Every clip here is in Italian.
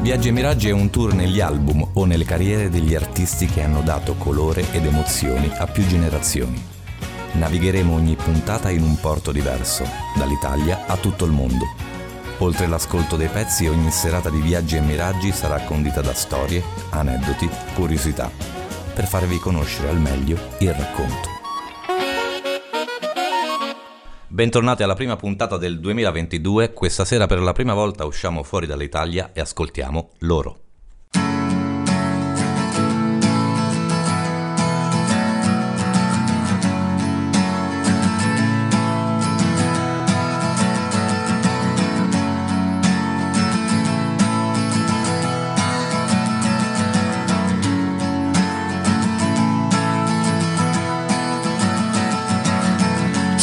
Viaggi e Miraggi è un tour negli album o nelle carriere degli artisti che hanno dato colore ed emozioni a più generazioni. Navigheremo ogni puntata in un porto diverso, dall'Italia a tutto il mondo. Oltre l'ascolto dei pezzi, ogni serata di Viaggi e Miraggi sarà condita da storie, aneddoti, curiosità, per farvi conoscere al meglio il racconto. Bentornati alla prima puntata del 2022, questa sera per la prima volta usciamo fuori dall'Italia e ascoltiamo loro.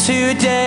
Today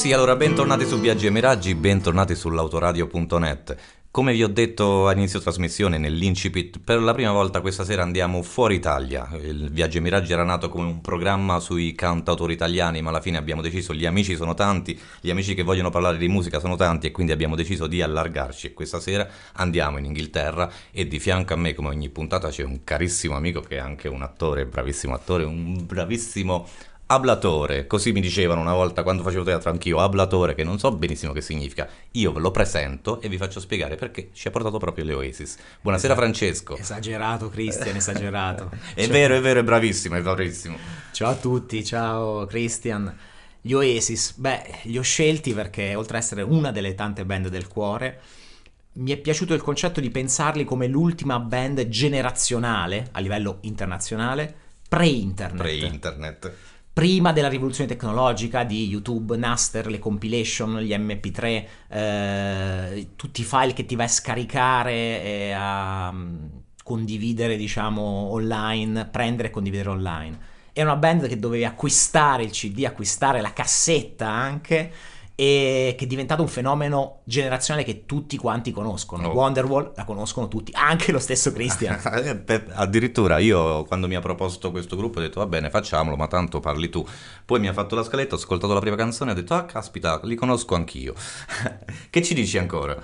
Sì, allora bentornati su Viaggi e Miraggi, bentornati sull'autoradio.net. Come vi ho detto all'inizio trasmissione, nell'incipit, per la prima volta questa sera andiamo fuori Italia. Il Viaggio Miraggi era nato come un programma sui cantautori italiani, ma alla fine abbiamo deciso, gli amici sono tanti, gli amici che vogliono parlare di musica sono tanti e quindi abbiamo deciso di allargarci e questa sera andiamo in Inghilterra e di fianco a me, come ogni puntata, c'è un carissimo amico che è anche un attore, bravissimo attore, un bravissimo ablatore, così mi dicevano una volta quando facevo teatro anch'io, ablatore, che non so benissimo che significa. Io ve lo presento e vi faccio spiegare perché ci ha portato proprio le Oasis. Buonasera Esatto. Francesco. Esagerato, Christian, esagerato. È Ciao- vero, è vero, è bravissimo, è bravissimo. Ciao a tutti, ciao Christian. Gli Oasis, beh, li ho scelti perché oltre ad essere una delle tante band del cuore, mi è piaciuto il concetto di pensarli come l'ultima band generazionale a livello internazionale pre-internet. Pre-internet. Prima della rivoluzione tecnologica di YouTube, Naster, le compilation, gli MP3, eh, tutti i file che ti vai a scaricare e a mm, condividere, diciamo, online, prendere e condividere online. Era una band che dovevi acquistare il CD, acquistare la cassetta anche e che è diventato un fenomeno generazionale che tutti quanti conoscono. Oh. Wonderwall la conoscono tutti, anche lo stesso Christian. Eh, Addirittura io quando mi ha proposto questo gruppo ho detto va bene facciamolo ma tanto parli tu poi mi ha fatto la scaletta ho ascoltato la prima canzone e ho detto ah caspita li conosco anch'io che ci dici ancora?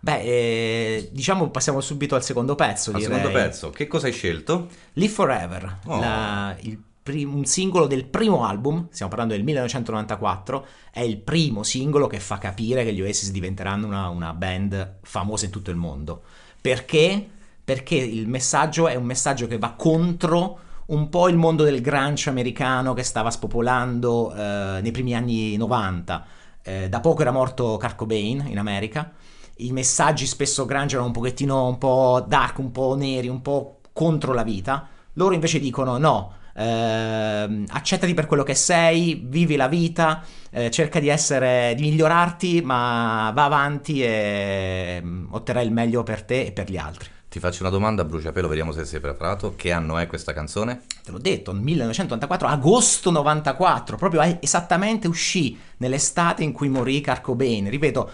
Beh, eh, diciamo passiamo subito al secondo pezzo. al direi. secondo pezzo che cosa hai scelto? Live Forever, Oh. la- il prim- un singolo del primo album, stiamo parlando del 1994, è il primo singolo che fa capire che gli Oasis diventeranno una, una band famosa in tutto il mondo. Perché? Perché il messaggio è un messaggio che va contro un po' il mondo del grunge americano che stava spopolando eh, nei primi anni 90. Eh, da poco era morto Kurt Cobain in America. I messaggi spesso grunge erano un pochettino un po' dark, un po' neri, un po' contro la vita. Loro invece dicono no, ehm, accettati per quello che sei, vivi la vita, eh, cerca di essere, di migliorarti, ma va avanti e mm, otterrai il meglio per te e per gli altri. Ti faccio una domanda a bruciapelo, vediamo se sei preparato. Che anno è questa canzone? Te l'ho detto, 1994, agosto 94, proprio eh, esattamente uscì nell'estate in cui morì Kurt Cobain. Ripeto,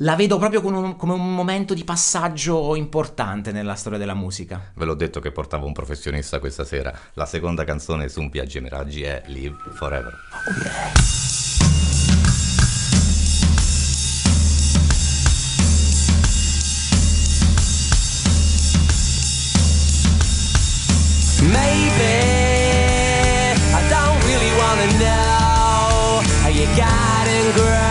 la vedo proprio con un- come un momento di passaggio importante nella storia della musica. Ve l'ho detto che portavo un professionista questa sera. La seconda canzone su un Viaggio Miraggi è Live Forever. Maybe I don't really wanna know how you got and grows. Cause I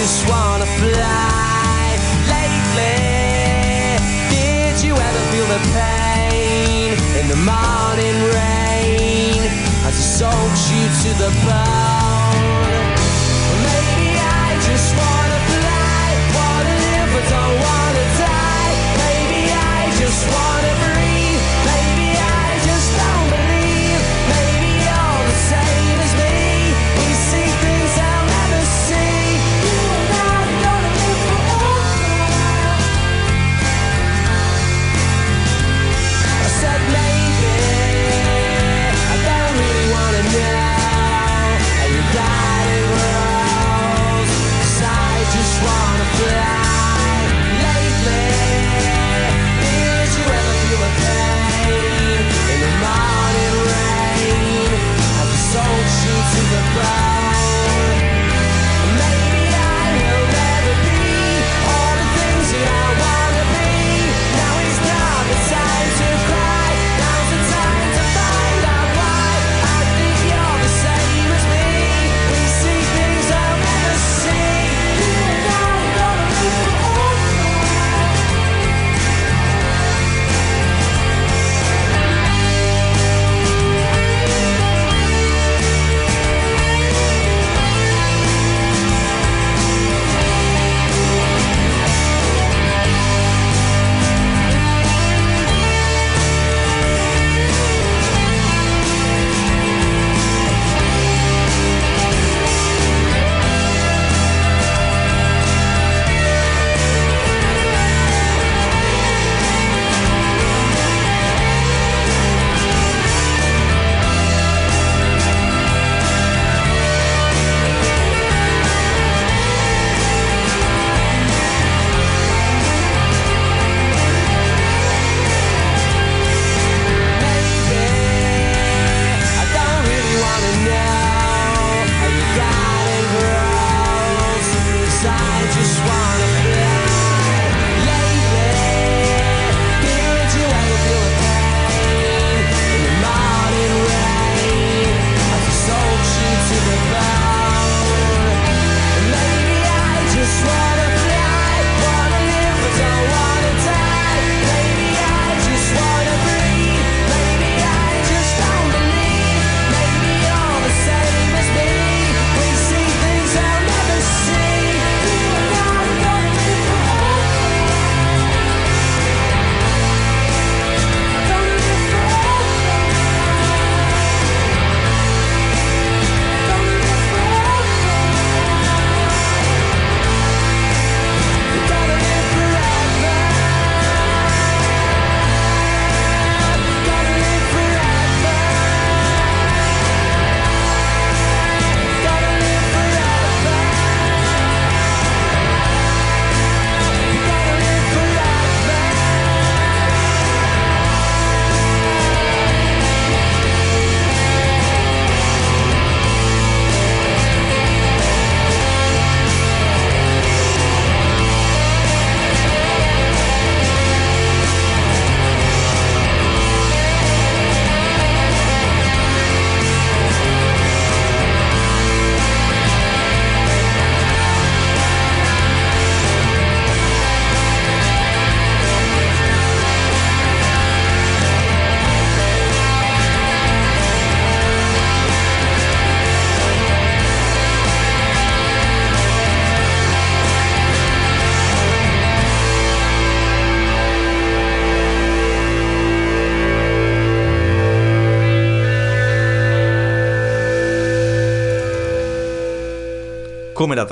just wanna fly. Lately, did you ever feel the pain in the morning rain as it soaks you to the bone?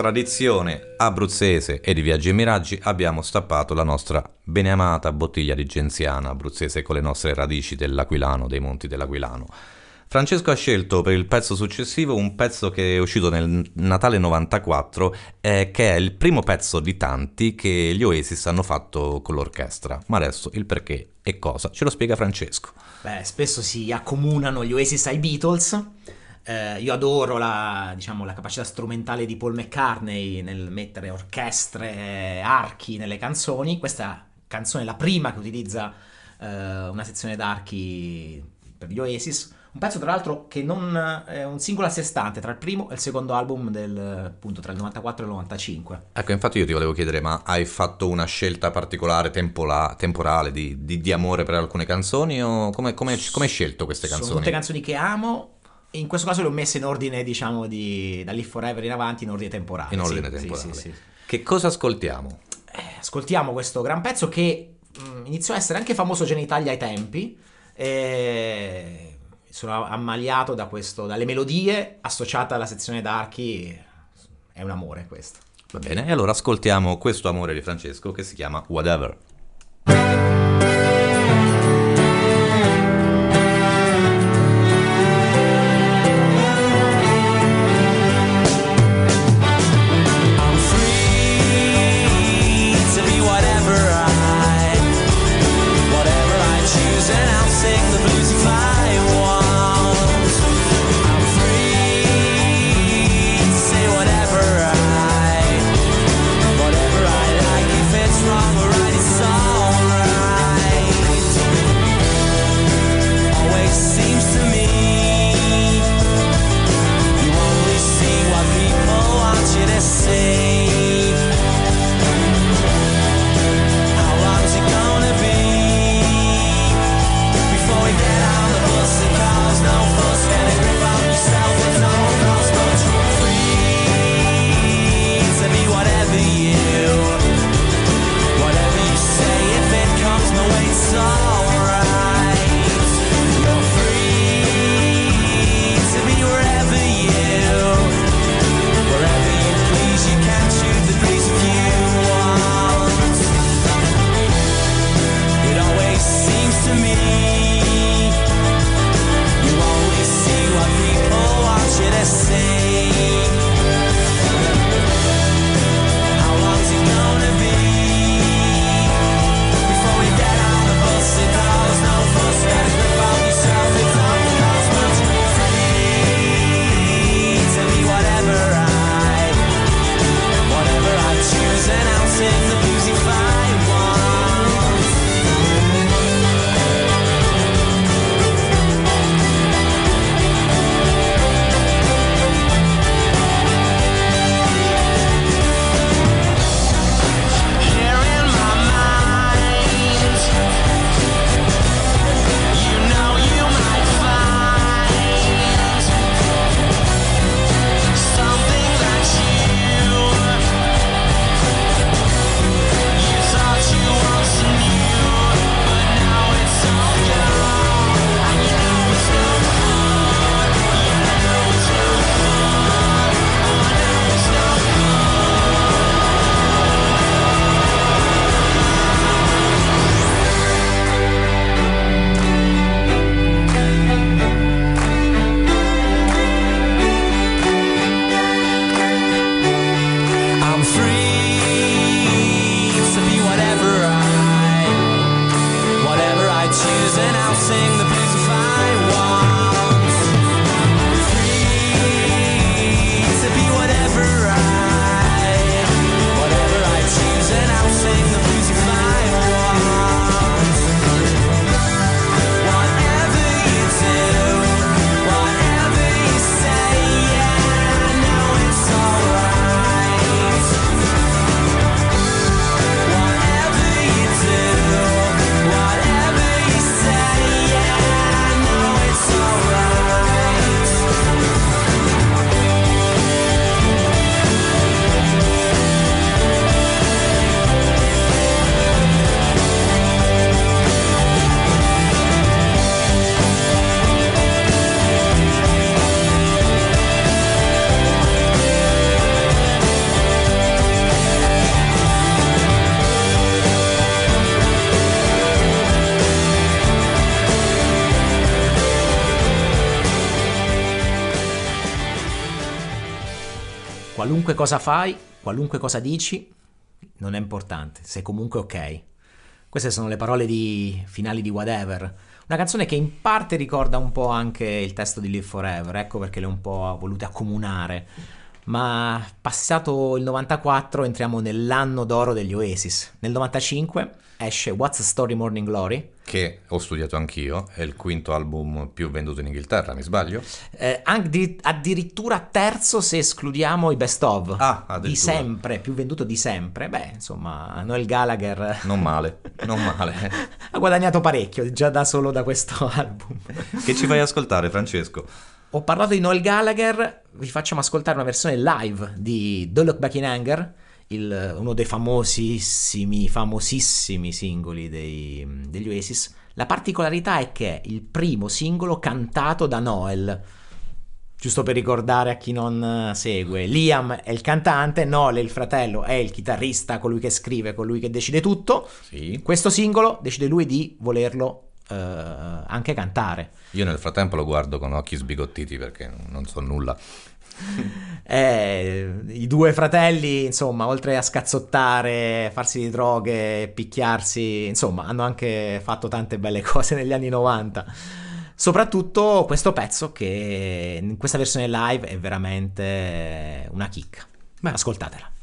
Tradizione abruzzese e di Viaggi e Miraggi abbiamo stappato la nostra beneamata bottiglia di genziana abruzzese con le nostre radici dell'Aquilano, dei monti dell'Aquilano. Francesco ha scelto per il pezzo successivo un pezzo che è uscito nel Natale 94, eh, che è il primo pezzo di tanti che gli Oasis hanno fatto con l'orchestra. Ma adesso il perché e cosa ce lo spiega Francesco. Beh, spesso si accomunano gli Oasis ai Beatles. Eh, io adoro la, diciamo, la capacità strumentale di Paul McCartney nel mettere orchestre, archi nelle canzoni. Questa canzone è la prima che utilizza eh, una sezione d'archi per gli Oasis. Un pezzo, tra l'altro, che non è un singolo a sé stante tra il primo e il secondo album del, appunto, tra il 94 e il 95. Ecco, infatti io ti volevo chiedere, ma hai fatto una scelta particolare, tempola- temporale, di, di- di amore per alcune canzoni o come, come, come hai scelto queste Sono canzoni? tutte canzoni che amo. In questo caso le ho messe in ordine, diciamo, di, da Live Forever in avanti, in ordine temporale. In ordine sì, temporale. sì, sì. Che cosa ascoltiamo? Eh, ascoltiamo questo gran pezzo che mh, iniziò a essere anche famoso già in Italia ai tempi. E sono ammaliato da questo, dalle melodie associate alla sezione d'archi. È un amore questo. Va bene, e allora ascoltiamo questo amore di Francesco che si chiama Whatever. Qualunque cosa fai, qualunque cosa dici, non è importante, sei comunque ok. Queste sono le parole di finali di Whatever. Una canzone che in parte ricorda un po' anche il testo di Live Forever, ecco perché le ho un po' volute accomunare. Ma passato il 94 entriamo nell'anno d'oro degli Oasis. Nel 95 esce What's the Story Morning Glory. Che ho studiato anch'io, è il quinto album più venduto in Inghilterra, mi sbaglio? Eh, addirittura terzo se escludiamo i best of. Ah, di sempre, più venduto di sempre. Beh, insomma, Noel Gallagher... Non male, non male. ha guadagnato parecchio già da solo da questo album. che ci fai ascoltare, Francesco? Ho parlato di Noel Gallagher, vi facciamo ascoltare una versione live di Don't Look Back in Anger il, uno dei famosissimi, famosissimi singoli dei, degli Oasis. La particolarità è che è il primo singolo cantato da Noel. Giusto per ricordare a chi non segue, Liam è il cantante, Noel è il fratello, è il chitarrista, colui che scrive, colui che decide tutto. Sì. Questo singolo decide lui di volerlo eh, anche cantare. Io nel frattempo lo guardo con occhi sbigottiti perché non so nulla. Eh, I due fratelli, insomma, oltre a scazzottare, farsi di droghe, picchiarsi, insomma, hanno anche fatto tante belle cose negli anni 90. Soprattutto questo pezzo che in questa versione live è veramente una chicca. Beh. Ascoltatela.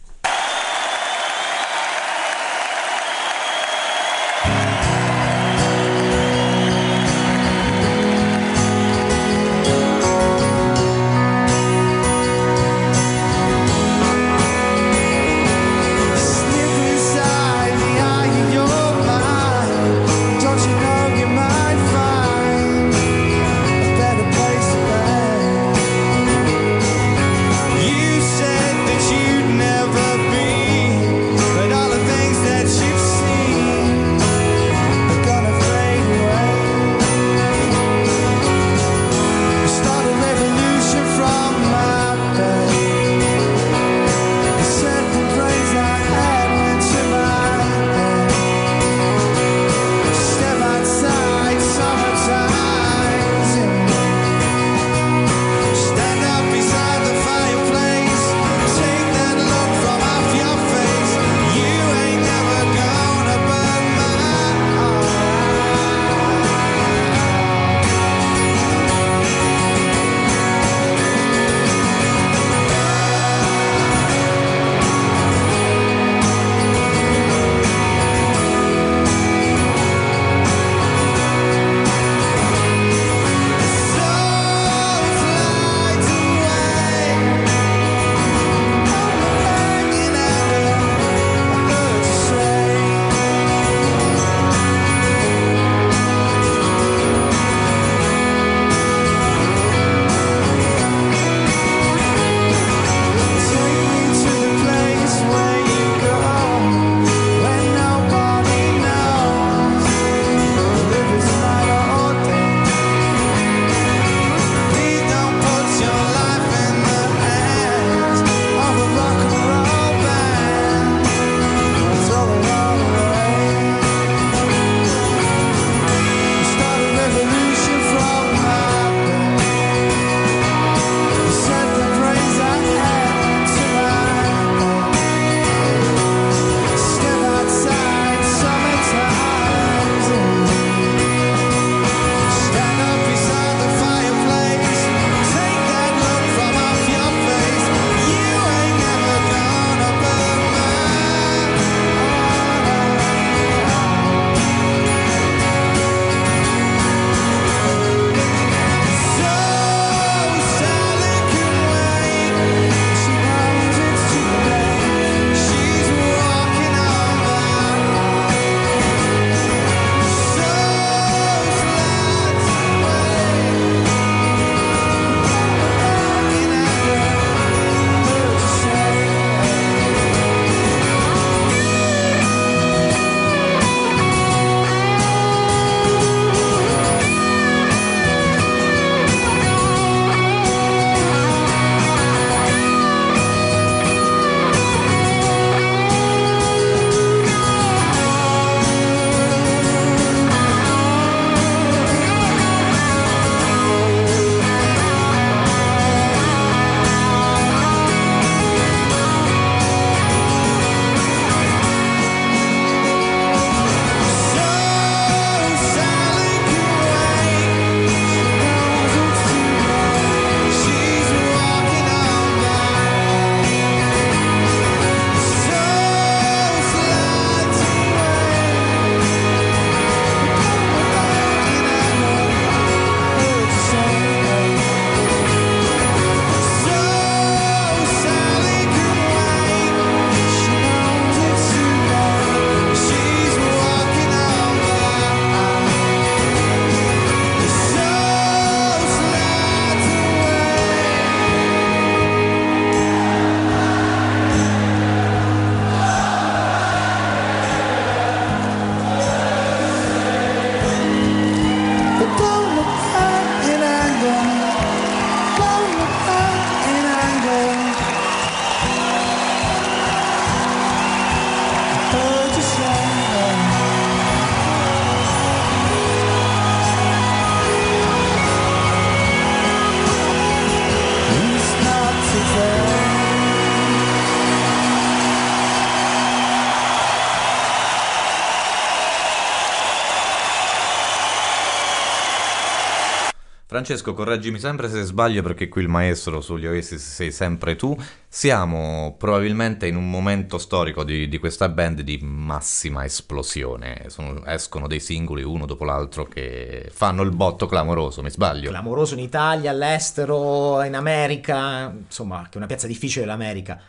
Francesco, correggimi sempre se sbaglio perché qui il maestro sugli Oasis sei sempre tu. Siamo probabilmente in un momento storico di, di questa band di massima esplosione. Sono- escono dei singoli uno dopo l'altro che fanno il botto clamoroso, mi sbaglio? Clamoroso in Italia, all'estero, in America, insomma, che è una piazza difficile l'America.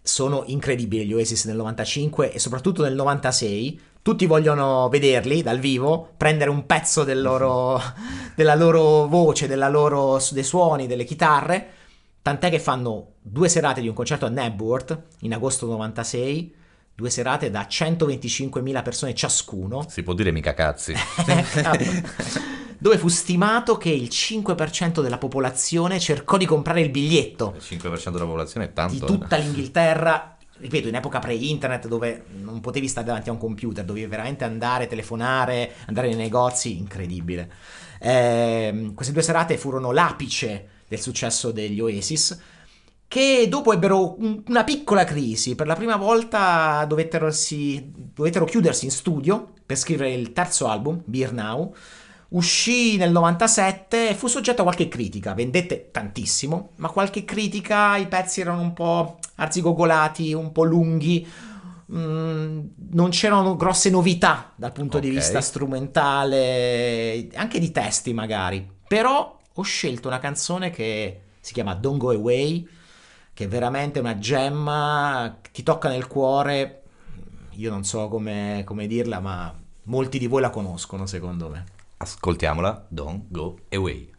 Sono incredibili gli Oasis nel 95 e soprattutto nel 96. Tutti vogliono vederli dal vivo, prendere un pezzo del loro- della loro voce, della loro- dei suoni, delle chitarre. Tant'è che fanno due serate di un concerto a Nebworth in agosto 96, due serate da 125.000 persone ciascuno. Si può dire mica cazzi. dove fu stimato che il 5% della popolazione cercò di comprare il biglietto Il 5% della popolazione è tanto. di eh. tutta l'Inghilterra. Ripeto, in epoca pre-internet dove non potevi stare davanti a un computer, dovevi veramente andare, telefonare, andare nei negozi, incredibile. Ehm, queste due serate furono l'apice del successo degli Oasis, che dopo ebbero un- una piccola crisi. Per la prima volta dovettero, dovettero chiudersi in studio per scrivere il terzo album, Beer Now. Uscì nel 97 e fu soggetto a qualche critica, vendette tantissimo, ma qualche critica, i pezzi erano un po' arzigogolati, un po' lunghi, mm, non c'erano grosse novità dal punto di Ok. vista strumentale, anche di testi magari. Però ho scelto una canzone che si chiama Don't Go Away, che è veramente una gemma, ti tocca nel cuore, io non so come, come dirla, ma molti di voi la conoscono secondo me. Ascoltiamola, Don't Go Away.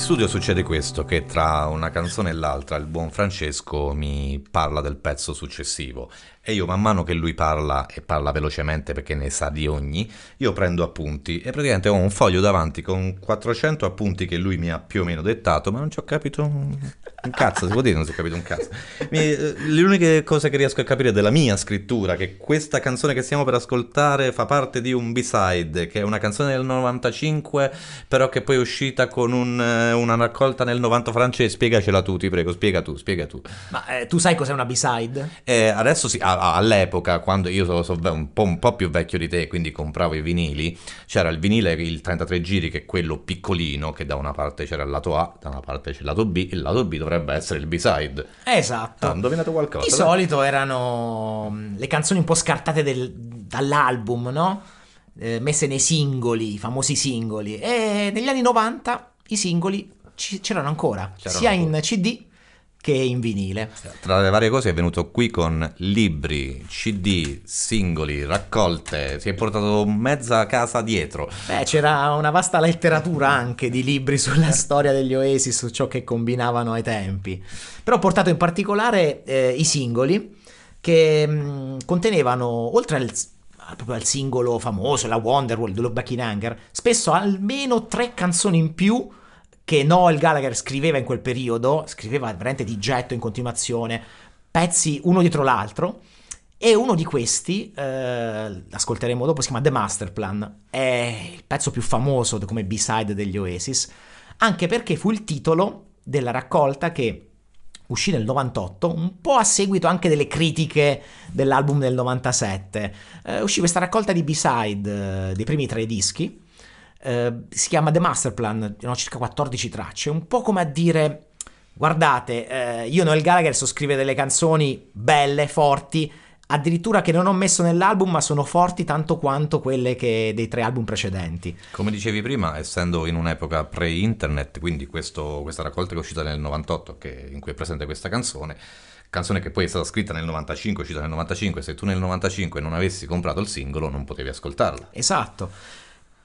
Studio succede questo, che tra una canzone e l'altra il buon Francesco mi parla del pezzo successivo e io man mano che lui parla e parla velocemente perché ne sa di ogni, io prendo appunti e praticamente ho un foglio davanti con 400 appunti che lui mi ha più o meno dettato, ma non ci ho capito un, cazzo, si può dire non si è capito un cazzo. Mi, eh, le uniche cose che riesco a capire della mia scrittura, che questa canzone che stiamo per ascoltare fa parte di un B-side, che è una canzone del 95, però che poi è uscita con un, eh, una raccolta nel 90 francese, spiegacela tu, ti prego, spiega tu, spiega tu. Ma eh, tu sai cos'è una B-side? Eh, adesso sì, all'epoca, quando io sono, sono un, po', un, po', più vecchio di te, quindi compravo i vinili, c'era il vinile, il 33 giri, che è quello piccolino, che da una parte c'era il lato A, da una parte c'è il lato B, il lato B dovrebbe essere il B-side. Esatto. Ah, indovinato qualcosa. Di solito erano mm, le canzoni un po' scartate del, dall'album, no? Eh, messe nei singoli, i famosi singoli. E negli anni 90 i singoli c'erano ancora, c'erano sia ancora. in CD che in vinile. Tra le varie cose è venuto qui con libri, CD, singoli, raccolte, si è portato mezza casa dietro. Beh, c'era una vasta letteratura anche di libri sulla storia degli Oasis, su ciò che combinavano ai tempi. Però ho portato in particolare eh, i singoli che mh, mm, contenevano, oltre al proprio al singolo famoso, la Wonderwall, Look Back in Anger, spesso almeno tre canzoni in più che Noel Gallagher scriveva in quel periodo, scriveva veramente di getto in continuazione, pezzi uno dietro l'altro, e uno di questi, eh, ascolteremo dopo, si chiama The Master Plan, è il pezzo più famoso come B-side degli Oasis, anche perché fu il titolo della raccolta che uscì nel 98, un po' a seguito anche delle critiche dell'album del 97. Eh, uscì questa raccolta di B-side eh, dei primi tre dischi, eh, si chiama The Master Plan, hanno circa 14 tracce, un po' come a dire guardate, eh, io Noel Gallagher so scrivere delle canzoni belle, forti, addirittura che non ho messo nell'album, ma sono forti tanto quanto quelle che, dei tre album precedenti. Come dicevi prima, essendo in un'epoca pre-internet, quindi questo, questa raccolta che è uscita nel 98, che, in cui è presente questa canzone, canzone che poi è stata scritta nel 95, uscita nel 95, se tu nel 95 non avessi comprato il singolo non potevi ascoltarla. Esatto.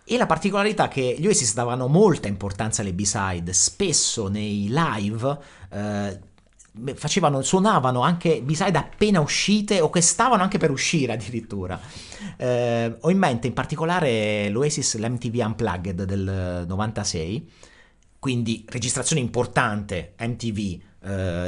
E la particolarità è che gli Oasis davano molta importanza alle B-side, spesso nei live eh, facevano, suonavano anche B-side appena uscite o che stavano anche per uscire addirittura. Eh, ho in mente in particolare l'Oasis, l'MTV Unplugged del 96, quindi registrazione importante, MTV,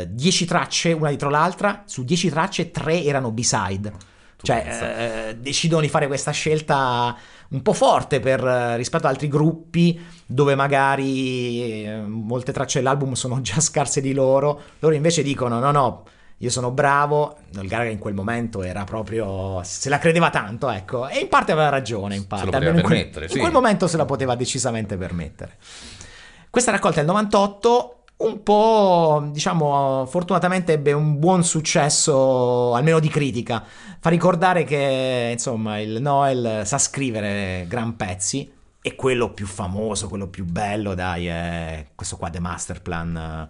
10 eh, tracce una dietro l'altra, su 10 tracce 3 erano B-side. Cioè, eh, decidono di fare questa scelta un po' forte per, eh, rispetto ad altri gruppi dove magari eh, molte tracce dell'album sono già scarse di loro. Loro invece dicono: no, no. Io sono bravo, il Gallagher in quel momento era proprio. se la credeva tanto, ecco. E in parte aveva ragione, in parte. Se in, quel, sì. in quel momento se la poteva decisamente permettere. Questa raccolta è il 98 un po', diciamo, fortunatamente ebbe un buon successo, almeno di critica. Fa ricordare che, insomma, il Noel sa scrivere gran pezzi e quello più famoso, quello più bello, dai, è questo qua, The Master Plan.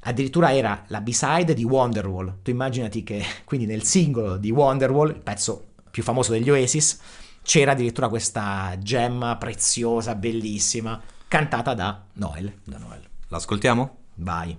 Addirittura era la B-side di Wonderwall. Tu immaginati che, quindi nel singolo di Wonderwall, il pezzo più famoso degli Oasis, c'era addirittura questa gemma preziosa, bellissima, cantata da Noel. Da Noel. L'ascoltiamo? Vai.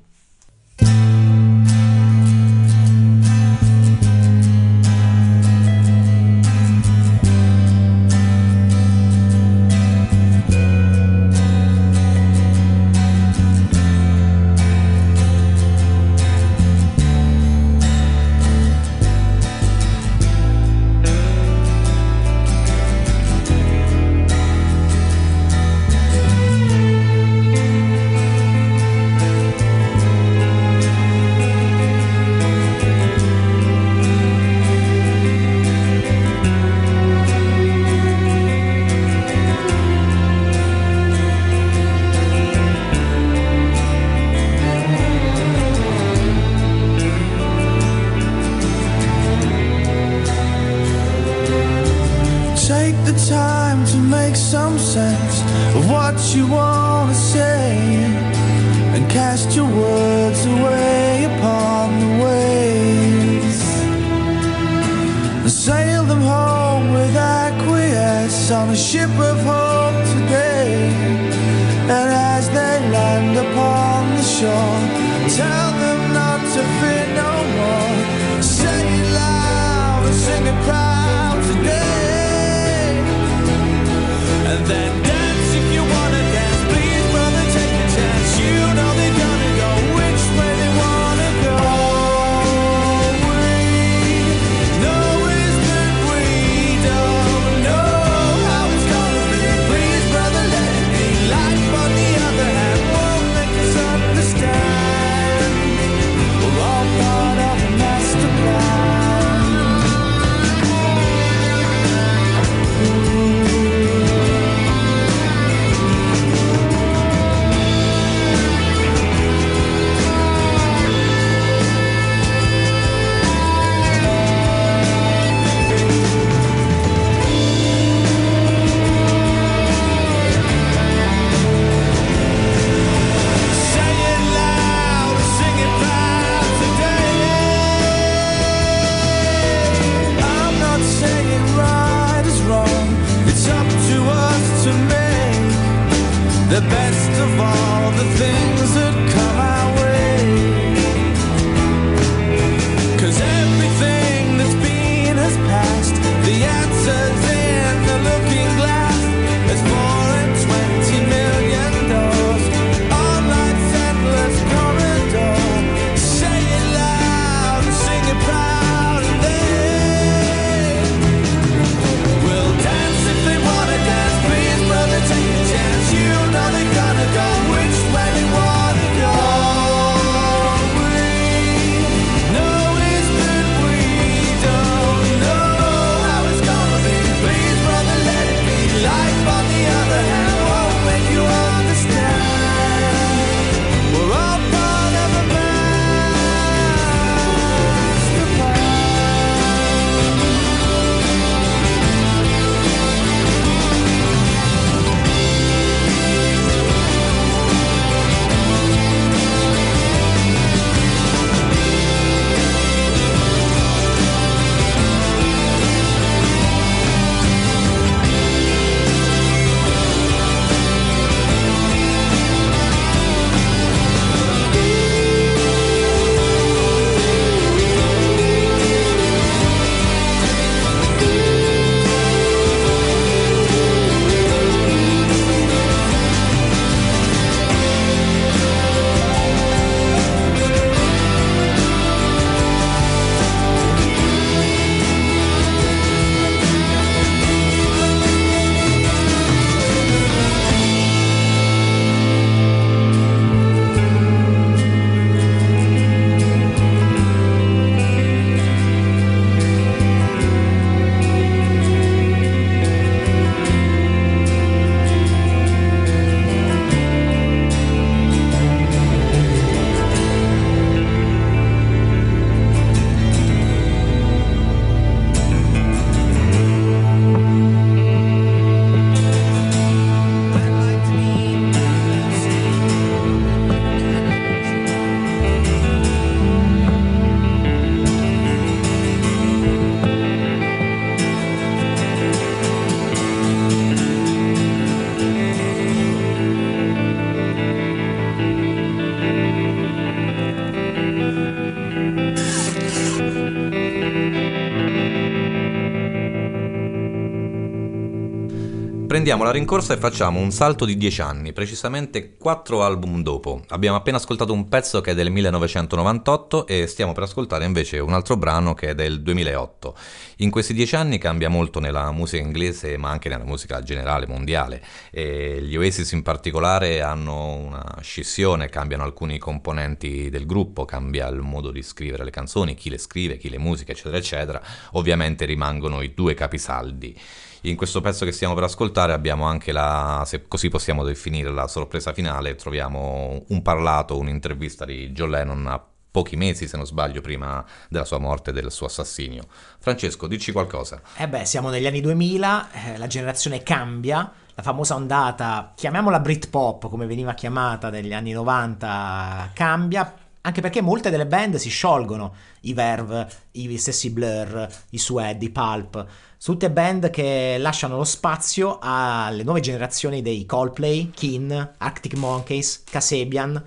Prendiamo la rincorsa e facciamo un salto di 10 anni, precisamente 4 album dopo. Abbiamo appena ascoltato un pezzo che è del 1998 e stiamo per ascoltare invece un altro brano che è del 2008. In questi 10 anni cambia molto nella musica inglese ma anche nella musica generale mondiale e gli Oasis in particolare hanno una scissione, cambiano alcuni componenti del gruppo, cambia il modo di scrivere le canzoni, chi le scrive, chi le musica eccetera eccetera. Ovviamente rimangono i due capisaldi. In questo pezzo che stiamo per ascoltare abbiamo anche la, se così possiamo definire, la sorpresa finale, troviamo un parlato, un'intervista di John Lennon a pochi mesi, se non sbaglio, prima della sua morte e del suo assassinio. Francesco, dici qualcosa. Eh beh, siamo negli anni 2000, eh, la generazione cambia, la famosa ondata, chiamiamola Britpop come veniva chiamata negli anni 90, cambia, anche perché molte delle band si sciolgono, i Verve, i stessi Blur, i Suede, i Pulp, tutte band che lasciano lo spazio alle nuove generazioni dei Coldplay, Keen, Arctic Monkeys, Kasabian,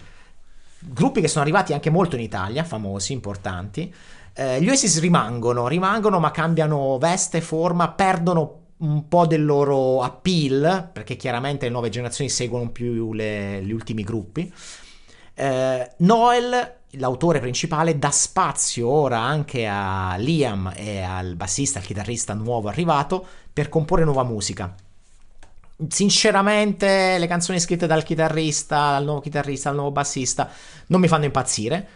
gruppi che sono arrivati anche molto in Italia, famosi, importanti. Eh, gli Oasis rimangono, rimangono ma cambiano veste, forma, perdono un po' del loro appeal, perché chiaramente le nuove generazioni seguono più le, gli ultimi gruppi. Eh, Noel, l'autore principale, dà spazio ora anche a Liam e al bassista, al chitarrista nuovo arrivato, per comporre nuova musica. Sinceramente, le canzoni scritte dal chitarrista, dal nuovo chitarrista, dal nuovo bassista, non mi fanno impazzire.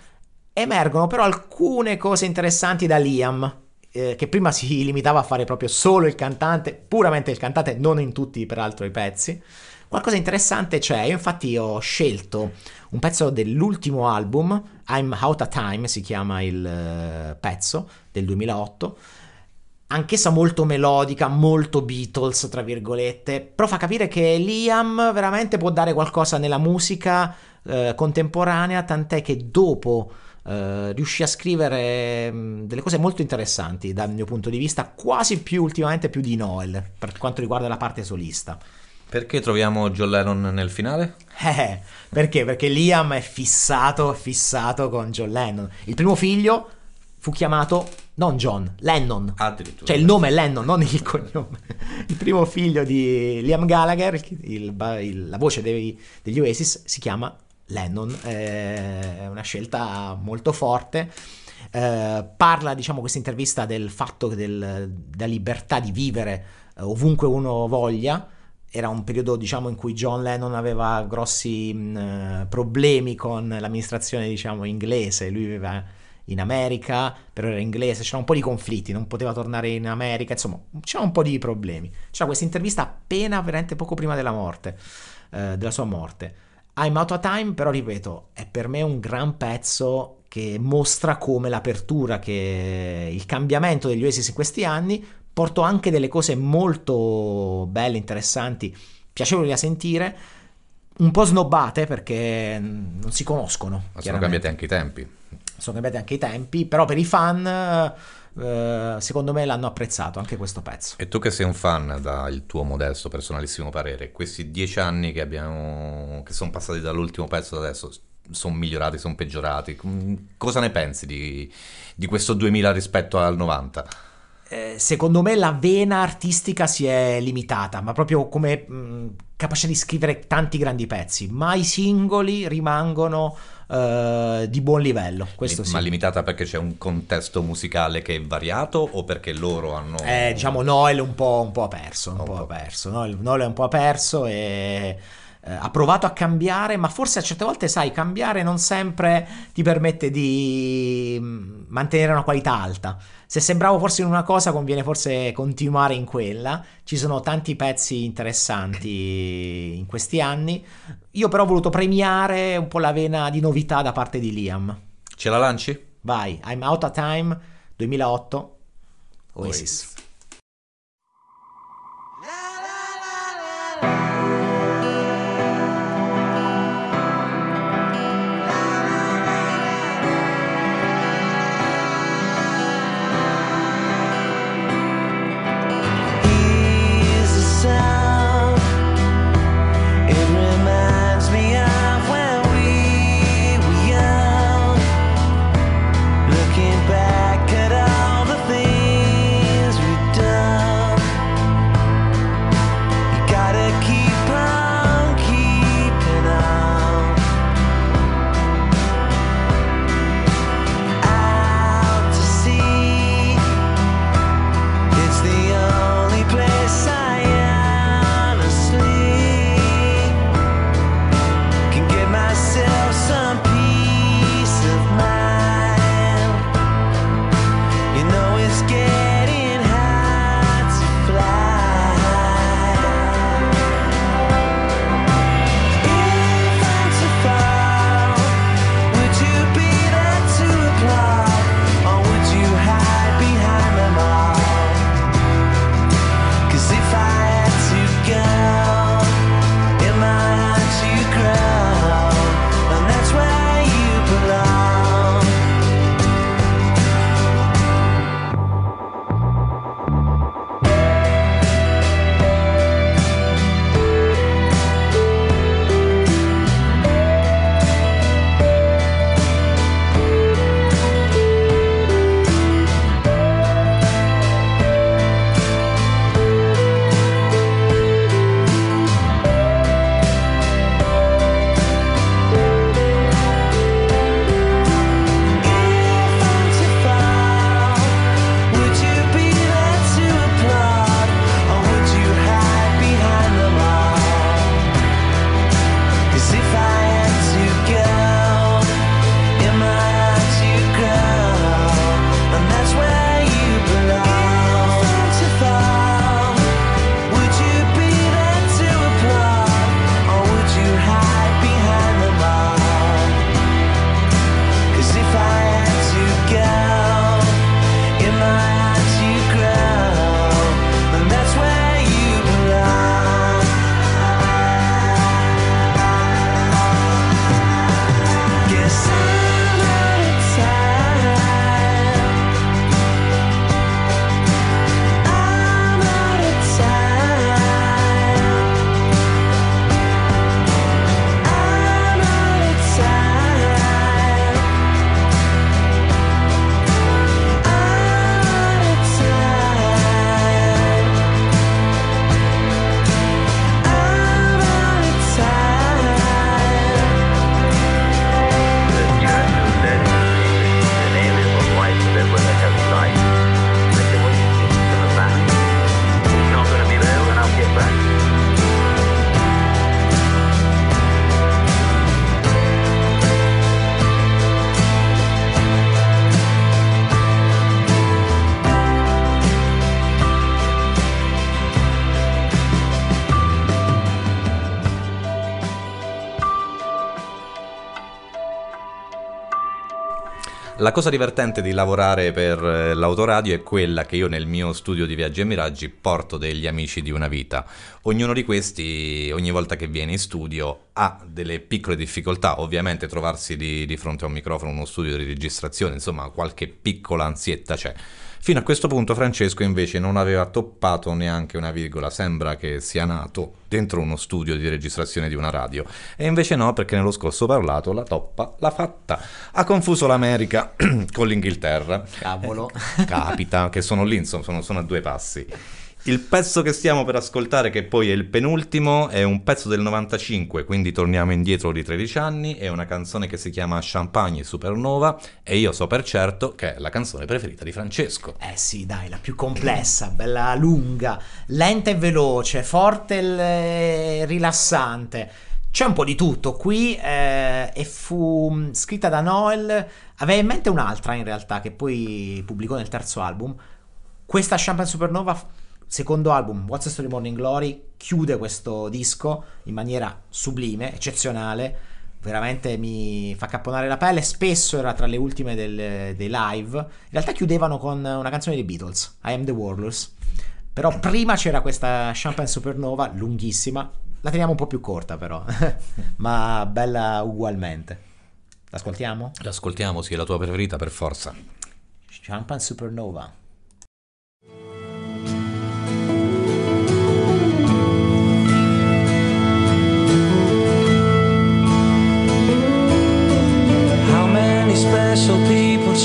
Emergono però alcune cose interessanti da Liam, eh, che prima si limitava a fare proprio solo il cantante, puramente il cantante, non in tutti peraltro i pezzi. Qualcosa interessante c'è, io infatti ho scelto un pezzo dell'ultimo album, I'm Out of Time si chiama il uh, pezzo, del 2008, anch'essa molto melodica, molto Beatles tra virgolette, però fa capire che Liam veramente può dare qualcosa nella musica uh, contemporanea, tant'è che dopo Uh, riuscì a scrivere um, delle cose molto interessanti dal mio punto di vista, quasi più ultimamente più di Noel per quanto riguarda la parte solista. Perché troviamo John Lennon nel finale? Eh, perché? Perché Liam è fissato, fissato con John Lennon. Il primo figlio fu chiamato non John, Lennon. Addirittura. Cioè il nome è Lennon, non il cognome. Il primo figlio di Liam Gallagher, il, il, la voce dei, degli Oasis, si chiama Lennon, eh, è una scelta molto forte. Eh, parla, diciamo, questa intervista del fatto del, della libertà di vivere eh, ovunque uno voglia. Era un periodo, diciamo, in cui John Lennon aveva grossi mh, eh, problemi con l'amministrazione, diciamo, inglese. Lui viveva in America, però era inglese, c'era un po' di conflitti, non poteva tornare in America, insomma, c'era un po' di problemi. C'era questa intervista appena, veramente poco prima della morte, eh, della sua morte I'm Out of Time, però ripeto, è per me un gran pezzo che mostra come l'apertura, che il cambiamento degli Oasis in questi anni portò anche delle cose molto belle, interessanti, piacevoli da sentire, un po' snobbate perché non si conoscono. Ma sono cambiati anche i tempi. Sono cambiati anche i tempi, però per i fan eh, secondo me l'hanno apprezzato anche questo pezzo. E tu che sei un fan, dal tuo modesto personalissimo parere, questi dieci anni che, abbiamo, che sono passati dall'ultimo pezzo ad adesso, sono migliorati, sono peggiorati? Cosa ne pensi di, di questo 2000 rispetto al 90? Eh, secondo me la vena artistica si è limitata, ma proprio come mh, capace di scrivere tanti grandi pezzi, ma i singoli rimangono uh, di buon livello. Questo Li- sì. Ma limitata perché c'è un contesto musicale che è variato o perché loro hanno... Eh, diciamo Noel un po', un po' ha perso, un, Un po' po'. perso, Noel, Noel è un po' ha perso e eh, ha provato a cambiare, ma forse a certe volte, sai, cambiare non sempre ti permette di mm, mantenere una qualità alta. Se sei bravo forse in una cosa, conviene forse continuare in quella. Ci sono tanti pezzi interessanti in questi anni. Io però ho voluto premiare un po' la vena di novità da parte di Liam. Ce la lanci? Vai, I'm Out of Time 2008 Oasis. Oasis. La cosa divertente di lavorare per eh, l'autoradio è quella che io nel mio studio di viaggi e miraggi porto degli amici di una vita. Ognuno di questi, ogni volta che viene in studio, ha delle piccole difficoltà. Ovviamente trovarsi di, di fronte a un microfono, uno studio di registrazione, insomma, qualche piccola ansietta c'è. Fino a questo punto Francesco invece non aveva toppato neanche una virgola, sembra che sia nato dentro uno studio di registrazione di una radio. E invece no, perché nello scorso parlato la toppa l'ha fatta. Ha confuso l'America con l'Inghilterra. Cavolo. Eh, capita, che sono lì, insomma, sono, sono a due passi. Il pezzo che stiamo per ascoltare, che poi è il penultimo, è un pezzo del 95, quindi torniamo indietro di 13 anni, è una canzone che si chiama Champagne Supernova e io so per certo che è la canzone preferita di Francesco. Eh sì, dai, la più complessa, bella lunga, lenta e veloce, forte e rilassante. C'è un po' di tutto qui eh, e fu mm, scritta da Noel, aveva in mente un'altra in realtà che poi pubblicò nel terzo album. Questa Champagne Supernova secondo album What's the Story Morning Glory chiude questo disco in maniera sublime, eccezionale. Veramente mi fa capponare la pelle. Spesso era tra le ultime del, dei live. In realtà chiudevano con una canzone dei Beatles I Am The Warlords. Però prima c'era questa Champagne Supernova lunghissima. La teniamo un po' più corta però. Ma bella ugualmente. L'ascoltiamo? L'ascoltiamo, sì, è la tua preferita per forza. Champagne Supernova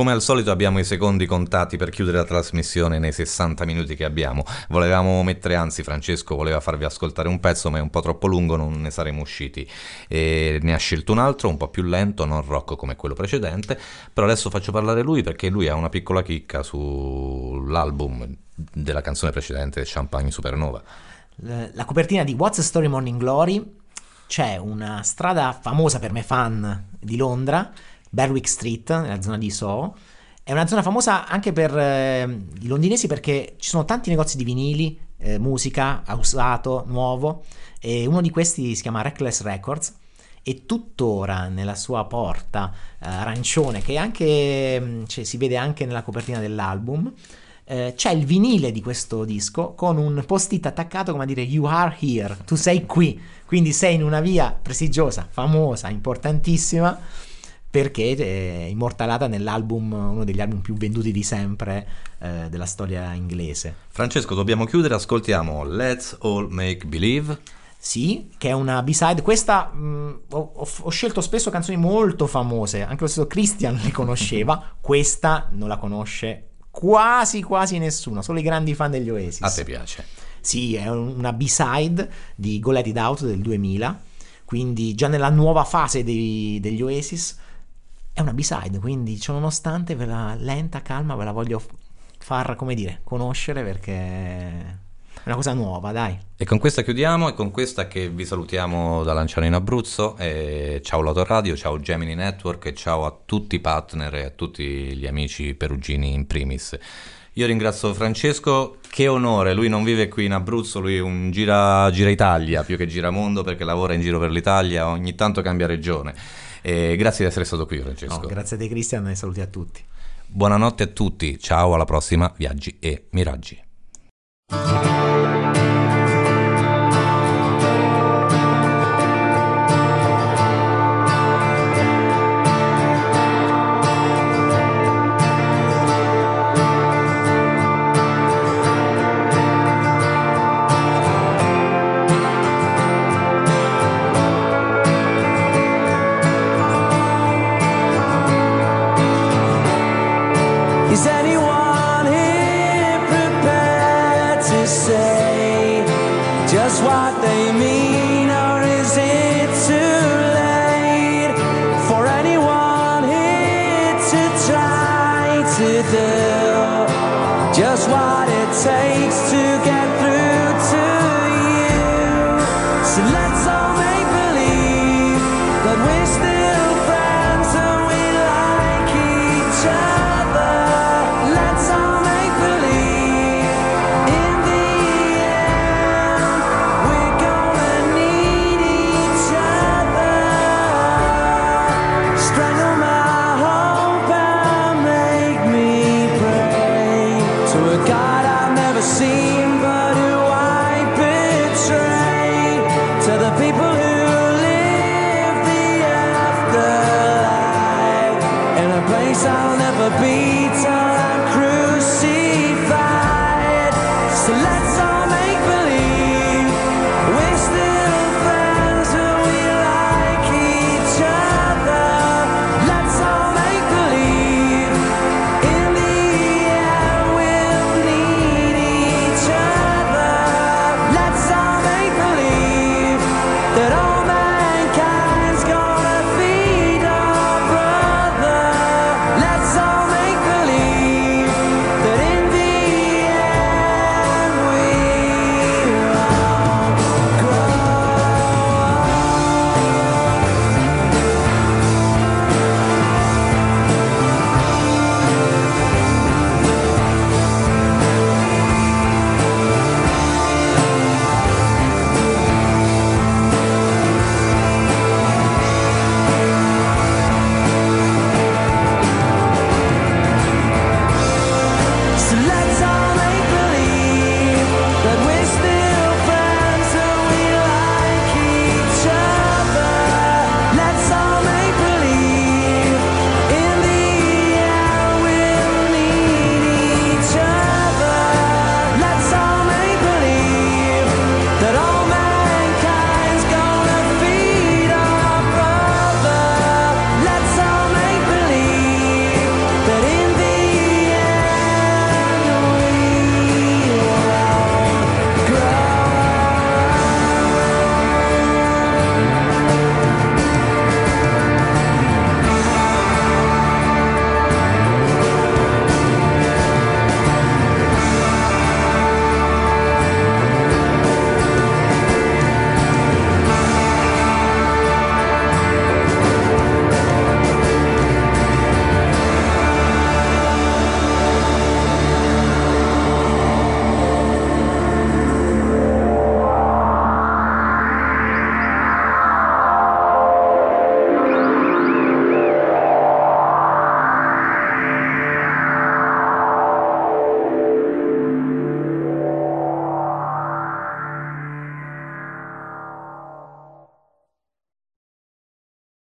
Come al solito abbiamo i secondi contati per chiudere la trasmissione nei 60 minuti che abbiamo. Volevamo mettere, anzi Francesco voleva farvi ascoltare un pezzo ma è un po' troppo lungo, non ne saremo usciti. E ne ha scelto un altro, un po' più lento, non rock come quello precedente, però adesso faccio parlare lui perché lui ha una piccola chicca sull'album della canzone precedente, Champagne Supernova. La copertina di What's the Story Morning Glory c'è una strada famosa per me fan di Londra, Berwick Street, nella zona di Soho. È una zona famosa anche per eh, i londinesi perché ci sono tanti negozi di vinili, eh, musica, usato, nuovo, e uno di questi si chiama Reckless Records. E tuttora nella sua porta eh, arancione, che anche, mm, cioè, si vede anche nella copertina dell'album, eh, c'è il vinile di questo disco con un post-it attaccato come a dire You are here, tu sei qui, quindi sei in una via prestigiosa, famosa, importantissima perché è immortalata nell'album, uno degli album più venduti di sempre eh, della storia inglese. Francesco, dobbiamo chiudere, ascoltiamo Let's All Make Believe. Sì, che è una B-side. Questa mh, mm, ho, ho, scelto spesso canzoni molto famose, anche lo stesso Christian le conosceva, questa non la conosce quasi quasi nessuno, solo i grandi fan degli Oasis. A te piace? Sì, è una B-side di Go Let It Out del 2000, quindi già nella nuova fase dei, degli Oasis è una B-side, quindi nonostante ve la lenta, calma, ve la voglio far, come dire, conoscere perché è una cosa nuova, dai. E con questa chiudiamo, e con questa che vi salutiamo da Lanciano in Abruzzo. E ciao L'Autoradio, ciao Gemini Network e ciao a tutti i partner e a tutti gli amici perugini in primis. Io ringrazio Francesco, che onore, lui non vive qui in Abruzzo, lui un gira, gira Italia più che gira mondo perché lavora in giro per l'Italia, ogni tanto cambia regione. E grazie di essere stato qui, Francesco. No, grazie a te, Cristian, e saluti a tutti. Buonanotte a tutti, ciao, alla prossima, viaggi e miraggi.